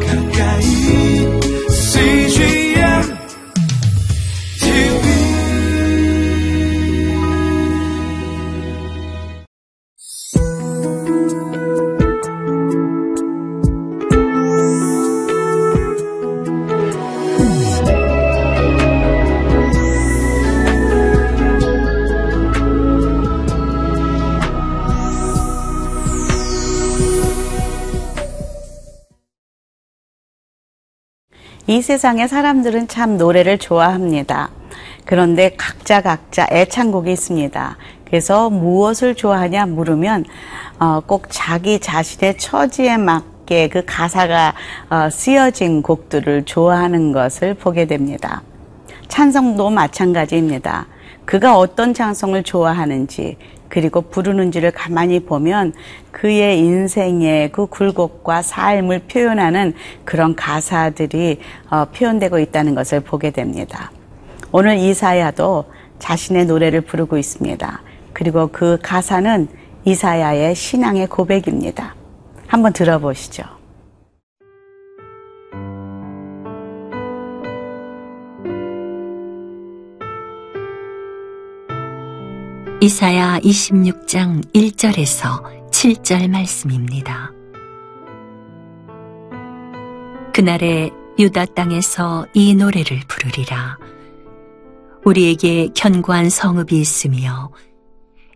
가까 이 세상의 사람들은 참 노래를 좋아합니다. 그런데 각자 각자 애창곡이 있습니다. 그래서 무엇을 좋아하냐 물으면 어, 꼭 자기 자신의 처지에 맞게 그 가사가 어, 쓰여진 곡들을 좋아하는 것을 보게 됩니다. 찬송도 마찬가지입니다. 그가 어떤 찬송을 좋아하는지 그리고 부르는지를 가만히 보면 그의 인생의 그 굴곡과 삶을 표현하는 그런 가사들이 어, 표현되고 있다는 것을 보게 됩니다. 오늘 이사야도 자신의 노래를 부르고 있습니다. 그리고 그 가사는 이사야의 신앙의 고백입니다. 한번 들어보시죠. 이사야 26장 1절에서 7절 말씀입니다. 그날에 유다 땅에서 이 노래를 부르리라. 우리에게 견고한 성읍이 있으며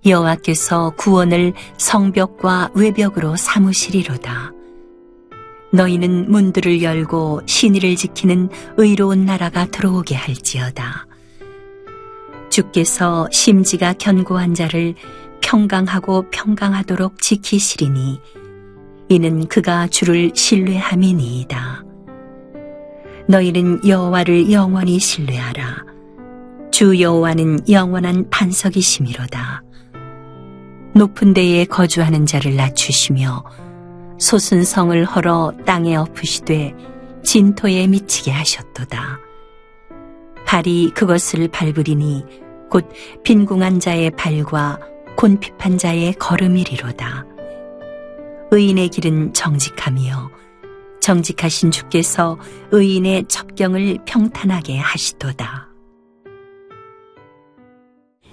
여호와께서 구원을 성벽과 외벽으로 삼으시리로다. 너희는 문들을 열고 신의를 지키는 의로운 나라가 들어오게 할지어다. 주께서 심지가 견고한 자를 평강하고 평강하도록 지키시리니 이는 그가 주를 신뢰함이니이다. 너희는 여호와를 영원히 신뢰하라. 주 여호와는 영원한 반석이시미로다. 높은 데에 거주하는 자를 낮추시며 솟은 성을 헐어 땅에 엎으시되 진토에 미치게 하셨도다. 발이 그것을 밟으리니 곧 빈궁한 자의 발과 곤핍한 자의 걸음이리로다. 의인의 길은 정직하며 정직하신 주께서 의인의 첩경을 평탄하게 하시도다.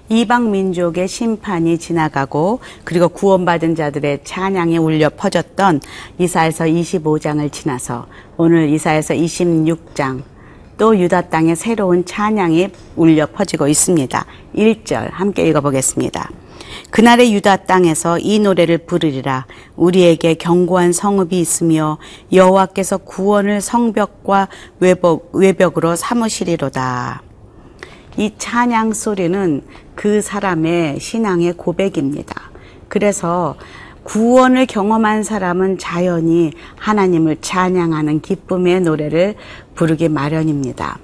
이방 민족의 심판이 지나가고 그리고 구원받은 자들의 찬양이 울려 퍼졌던 이사에서 25장을 지나서 오늘 이사에서 26장 또 유다 땅에 새로운 찬양이 울려 퍼지고 있습니다. 1절 함께 읽어보겠습니다. 그날의 유다 땅에서 이 노래를 부르리라 우리에게 견고한 성읍이 있으며 여호와께서 구원을 성벽과 외벽, 외벽으로 삼으시리로다. 이 찬양 소리는 그 사람의 신앙의 고백입니다. 그래서 구원을 경험한 사람은 자연히 하나님을 찬양하는 기쁨의 노래를 부르기 마련입니다.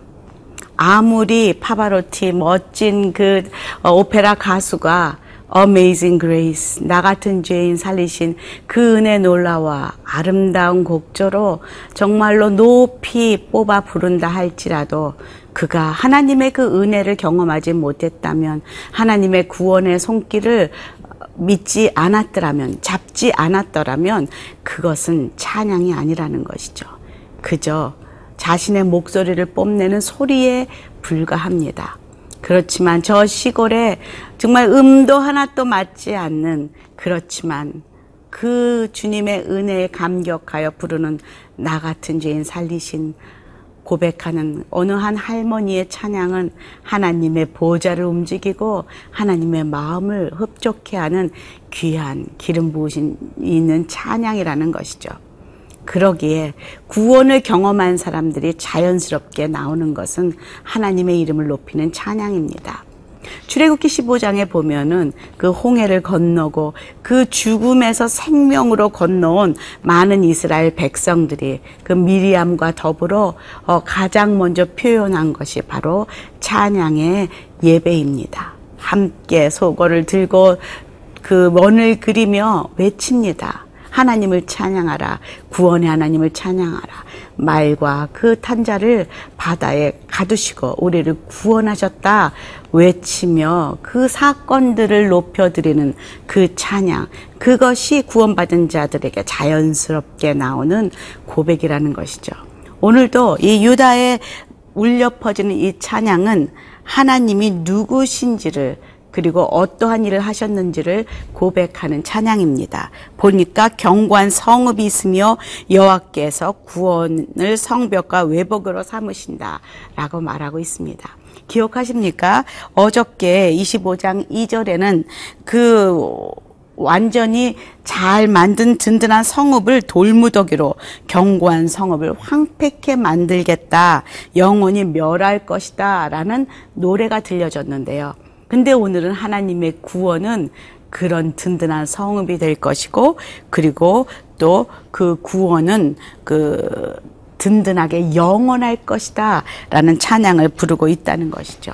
아무리 파바로티 멋진 그 어, 오페라 가수가 Amazing Grace 나 같은 죄인 살리신 그 은혜 놀라와 아름다운 곡조로 정말로 높이 뽑아 부른다 할지라도 그가 하나님의 그 은혜를 경험하지 못했다면 하나님의 구원의 손길을 믿지 않았더라면 잡지 않았더라면 그것은 찬양이 아니라는 것이죠. 그저 자신의 목소리를 뽐내는 소리에 불과합니다. 그렇지만 저 시골에 정말 음도 하나도 맞지 않는 그렇지만 그 주님의 은혜에 감격하여 부르는 나 같은 죄인 살리신 고백하는 어느 한 할머니의 찬양은 하나님의 보좌를 움직이고 하나님의 마음을 흡족해 하는 귀한 기름 부으신 있는 찬양이라는 것이죠. 그러기에 구원을 경험한 사람들이 자연스럽게 나오는 것은 하나님의 이름을 높이는 찬양입니다. 출애굽기 15장에 보면은 그 홍해를 건너고 그 죽음에서 생명으로 건너온 많은 이스라엘 백성들이 그 미리암과 더불어 어, 가장 먼저 표현한 것이 바로 찬양의 예배입니다. 함께 소거를 들고 그 원을 그리며 외칩니다. 하나님을 찬양하라. 구원의 하나님을 찬양하라. 말과 그 탄자를 바다에 가두시고 우리를 구원하셨다 외치며 그 사건들을 높여드리는 그 찬양 그것이 구원받은 자들에게 자연스럽게 나오는 고백이라는 것이죠. 오늘도 이 유다에 울려 퍼지는 이 찬양은 하나님이 누구신지를 그리고 어떠한 일을 하셨는지를 고백하는 찬양입니다. 보니까 경관 성읍이 있으며 여호와께서 구원을 성벽과 외복으로 삼으신다라고 말하고 있습니다. 기억하십니까? 어저께 25장 2절에는 그 완전히 잘 만든 든든한 성읍을 돌무더기로 견고한 성읍을 황폐케 만들겠다. 영원히 멸할 것이다. 라는 노래가 들려졌는데요. 근데 오늘은 하나님의 구원은 그런 든든한 성읍이 될 것이고 그리고 또 그 구원은 그 든든하게 영원할 것이다 라는 찬양을 부르고 있다는 것이죠.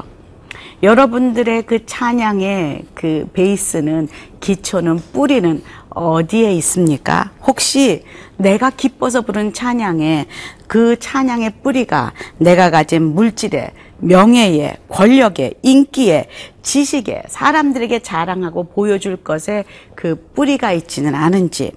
여러분들의 그 찬양의 그 베이스는 기초는 뿌리는 어디에 있습니까? 혹시 내가 기뻐서 부른 찬양에 그 찬양의 뿌리가 내가 가진 물질에 명예에 권력에 인기에 지식에 사람들에게 자랑하고 보여줄 것에 그 뿌리가 있지는 않은지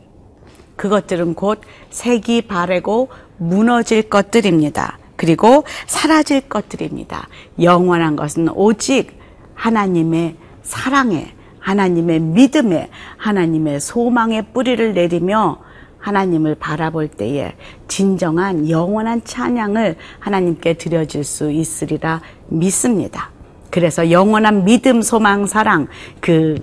그것들은 곧 색이 바래고 무너질 것들입니다. 그리고 사라질 것들입니다. 영원한 것은 오직 하나님의 사랑에, 하나님의 믿음에, 하나님의 소망의 뿌리를 내리며 하나님을 바라볼 때에 진정한 영원한 찬양을 하나님께 드려질 수 있으리라 믿습니다. 그래서 영원한 믿음, 소망, 사랑, 그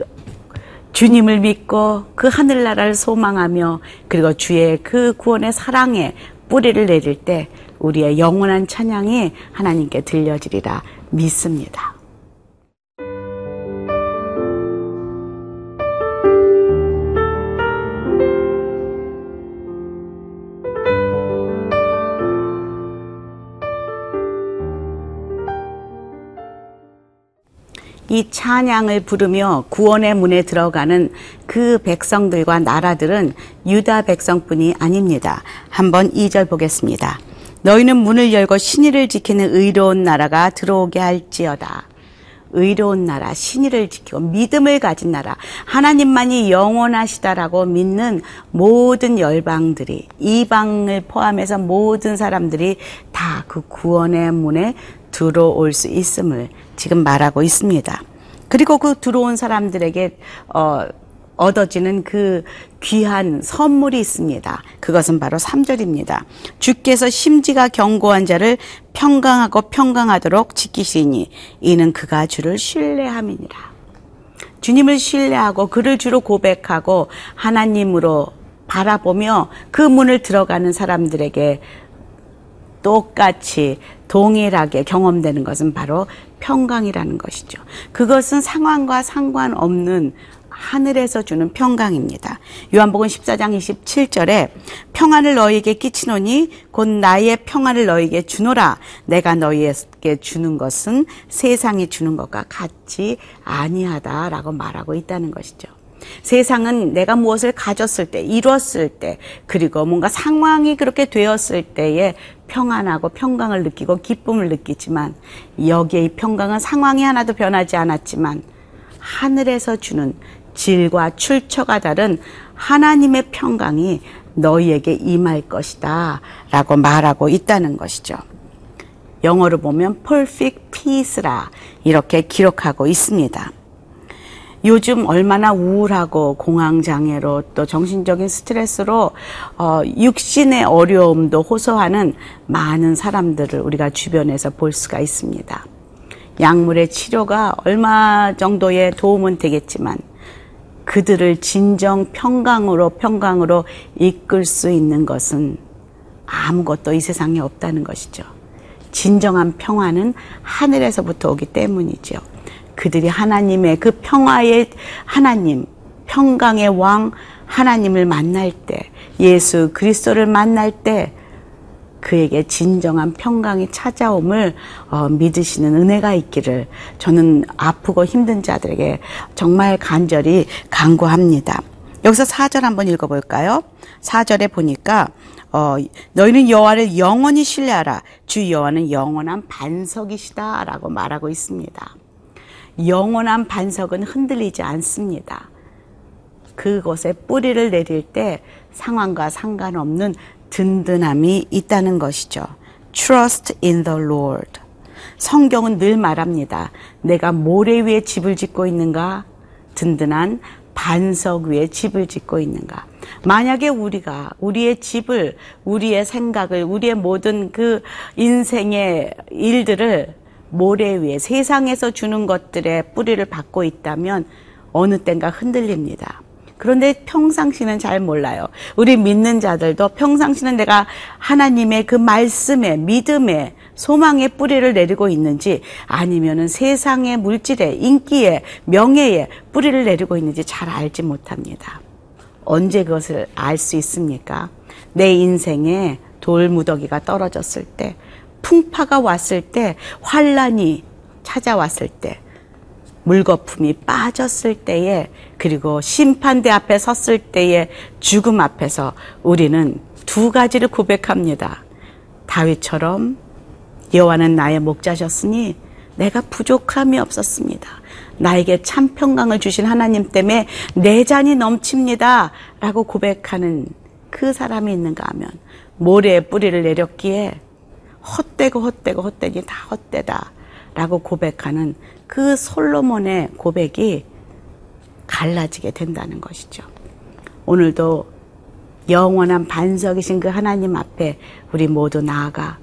주님을 믿고 그 하늘나라를 소망하며 그리고 주의 그 구원의 사랑에 뿌리를 내릴 때 우리의 영원한 찬양이 하나님께 들려지리라 믿습니다. 이 찬양을 부르며 구원의 문에 들어가는 그 백성들과 나라들은 유다 백성뿐이 아닙니다. 한번 2절 보겠습니다. 너희는 문을 열고 신의를 지키는 의로운 나라가 들어오게 할지어다. 의로운 나라, 신의를 지키고 믿음을 가진 나라, 하나님만이 영원하시다라고 믿는 모든 열방들이, 이방을 포함해서 모든 사람들이 다 그 구원의 문에 들어올 수 있음을 지금 말하고 있습니다. 그리고 그 들어온 사람들에게 어, 얻어지는 그 귀한 선물이 있습니다. 그것은 바로 3절입니다. 주께서 심지가 견고한 자를 평강하고 평강하도록 지키시니 이는 그가 주를 신뢰함이니라. 주님을 신뢰하고 그를 주로 고백하고 하나님으로 바라보며 그 문을 들어가는 사람들에게 똑같이 동일하게 경험되는 것은 바로 평강이라는 것이죠. 그것은 상황과 상관없는 하늘에서 주는 평강입니다. 요한복음 14장 27절에 평안을 너희에게 끼치노니 곧 나의 평안을 너희에게 주노라. 내가 너희에게 주는 것은 세상이 주는 것과 같지 아니하다라고 말하고 있다는 것이죠. 세상은 내가 무엇을 가졌을 때, 이뤘을 때, 그리고 뭔가 상황이 그렇게 되었을 때에 평안하고 평강을 느끼고 기쁨을 느끼지만 여기에 이 평강은 상황이 하나도 변하지 않았지만 하늘에서 주는 질과 출처가 다른 하나님의 평강이 너희에게 임할 것이다 라고 말하고 있다는 것이죠. 영어로 보면 perfect peace라 이렇게 기록하고 있습니다. 요즘 얼마나 우울하고 공황장애로 또 정신적인 스트레스로 어, 육신의 어려움도 호소하는 많은 사람들을 우리가 주변에서 볼 수가 있습니다. 약물의 치료가 얼마 정도의 도움은 되겠지만 그들을 진정 평강으로 평강으로 이끌 수 있는 것은 아무것도 이 세상에 없다는 것이죠. 진정한 평화는 하늘에서부터 오기 때문이죠. 그들이 하나님의 그 평화의 하나님, 평강의 왕 하나님을 만날 때, 예수 그리스도를 만날 때 그에게 진정한 평강이 찾아옴을 어, 믿으시는 은혜가 있기를 저는 아프고 힘든 자들에게 정말 간절히 간구합니다. 여기서 4절 한번 읽어볼까요? 4절에 보니까 어, 너희는 여호와를 영원히 신뢰하라. 주 여호와는 영원한 반석이시다라고 말하고 있습니다. 영원한 반석은 흔들리지 않습니다. 그곳에 뿌리를 내릴 때 상황과 상관없는 든든함이 있다는 것이죠. Trust in the Lord. 성경은 늘 말합니다. 내가 모래 위에 집을 짓고 있는가? 든든한 반석 위에 집을 짓고 있는가? 만약에 우리가 우리의 집을, 우리의 생각을, 우리의 모든 그 인생의 일들을 모래 위에 세상에서 주는 것들의 뿌리를 받고 있다면 어느 땐가 흔들립니다. 그런데 평상시는 잘 몰라요. 우리 믿는 자들도 평상시는 내가 하나님의 그 말씀에, 믿음에, 소망의 뿌리를 내리고 있는지 아니면은 세상의 물질에, 인기에, 명예에 뿌리를 내리고 있는지 잘 알지 못합니다. 언제 그것을 알 수 있습니까? 내 인생에 돌무더기가 떨어졌을 때, 풍파가 왔을 때, 환란이 찾아왔을 때, 물거품이 빠졌을 때에 그리고 심판대 앞에 섰을 때의 죽음 앞에서 우리는 두 가지를 고백합니다. 다윗처럼 여호와는 나의 목자셨으니 내가 부족함이 없었습니다. 나에게 참 평강을 주신 하나님 때문에 내 잔이 넘칩니다. 라고 고백하는 그 사람이 있는가 하면 모래에 뿌리를 내렸기에 헛되고 헛되고 헛되니 다 헛되다. 라고 고백하는 그 솔로몬의 고백이 갈라지게 된다는 것이죠. 오늘도 영원한 반석이신 그 하나님 앞에 우리 모두 나아가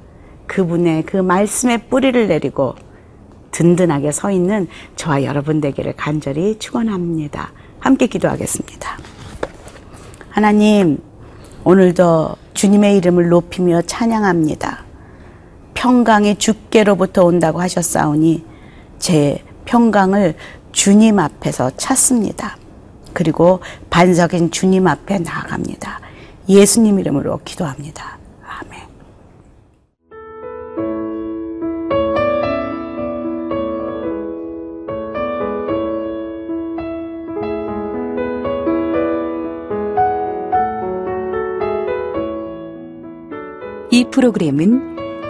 그분의 그 말씀의 뿌리를 내리고 든든하게 서 있는 저와 여러분 되기를 간절히 축원합니다. 함께 기도하겠습니다. 하나님, 오늘도 주님의 이름을 높이며 찬양합니다. 평강이 주께로부터 온다고 하셨사오니 제 평강을 주님 앞에서 찾습니다. 그리고 반석인 주님 앞에 나아갑니다. 예수님 이름으로 기도합니다. 아멘. 이 프로그램은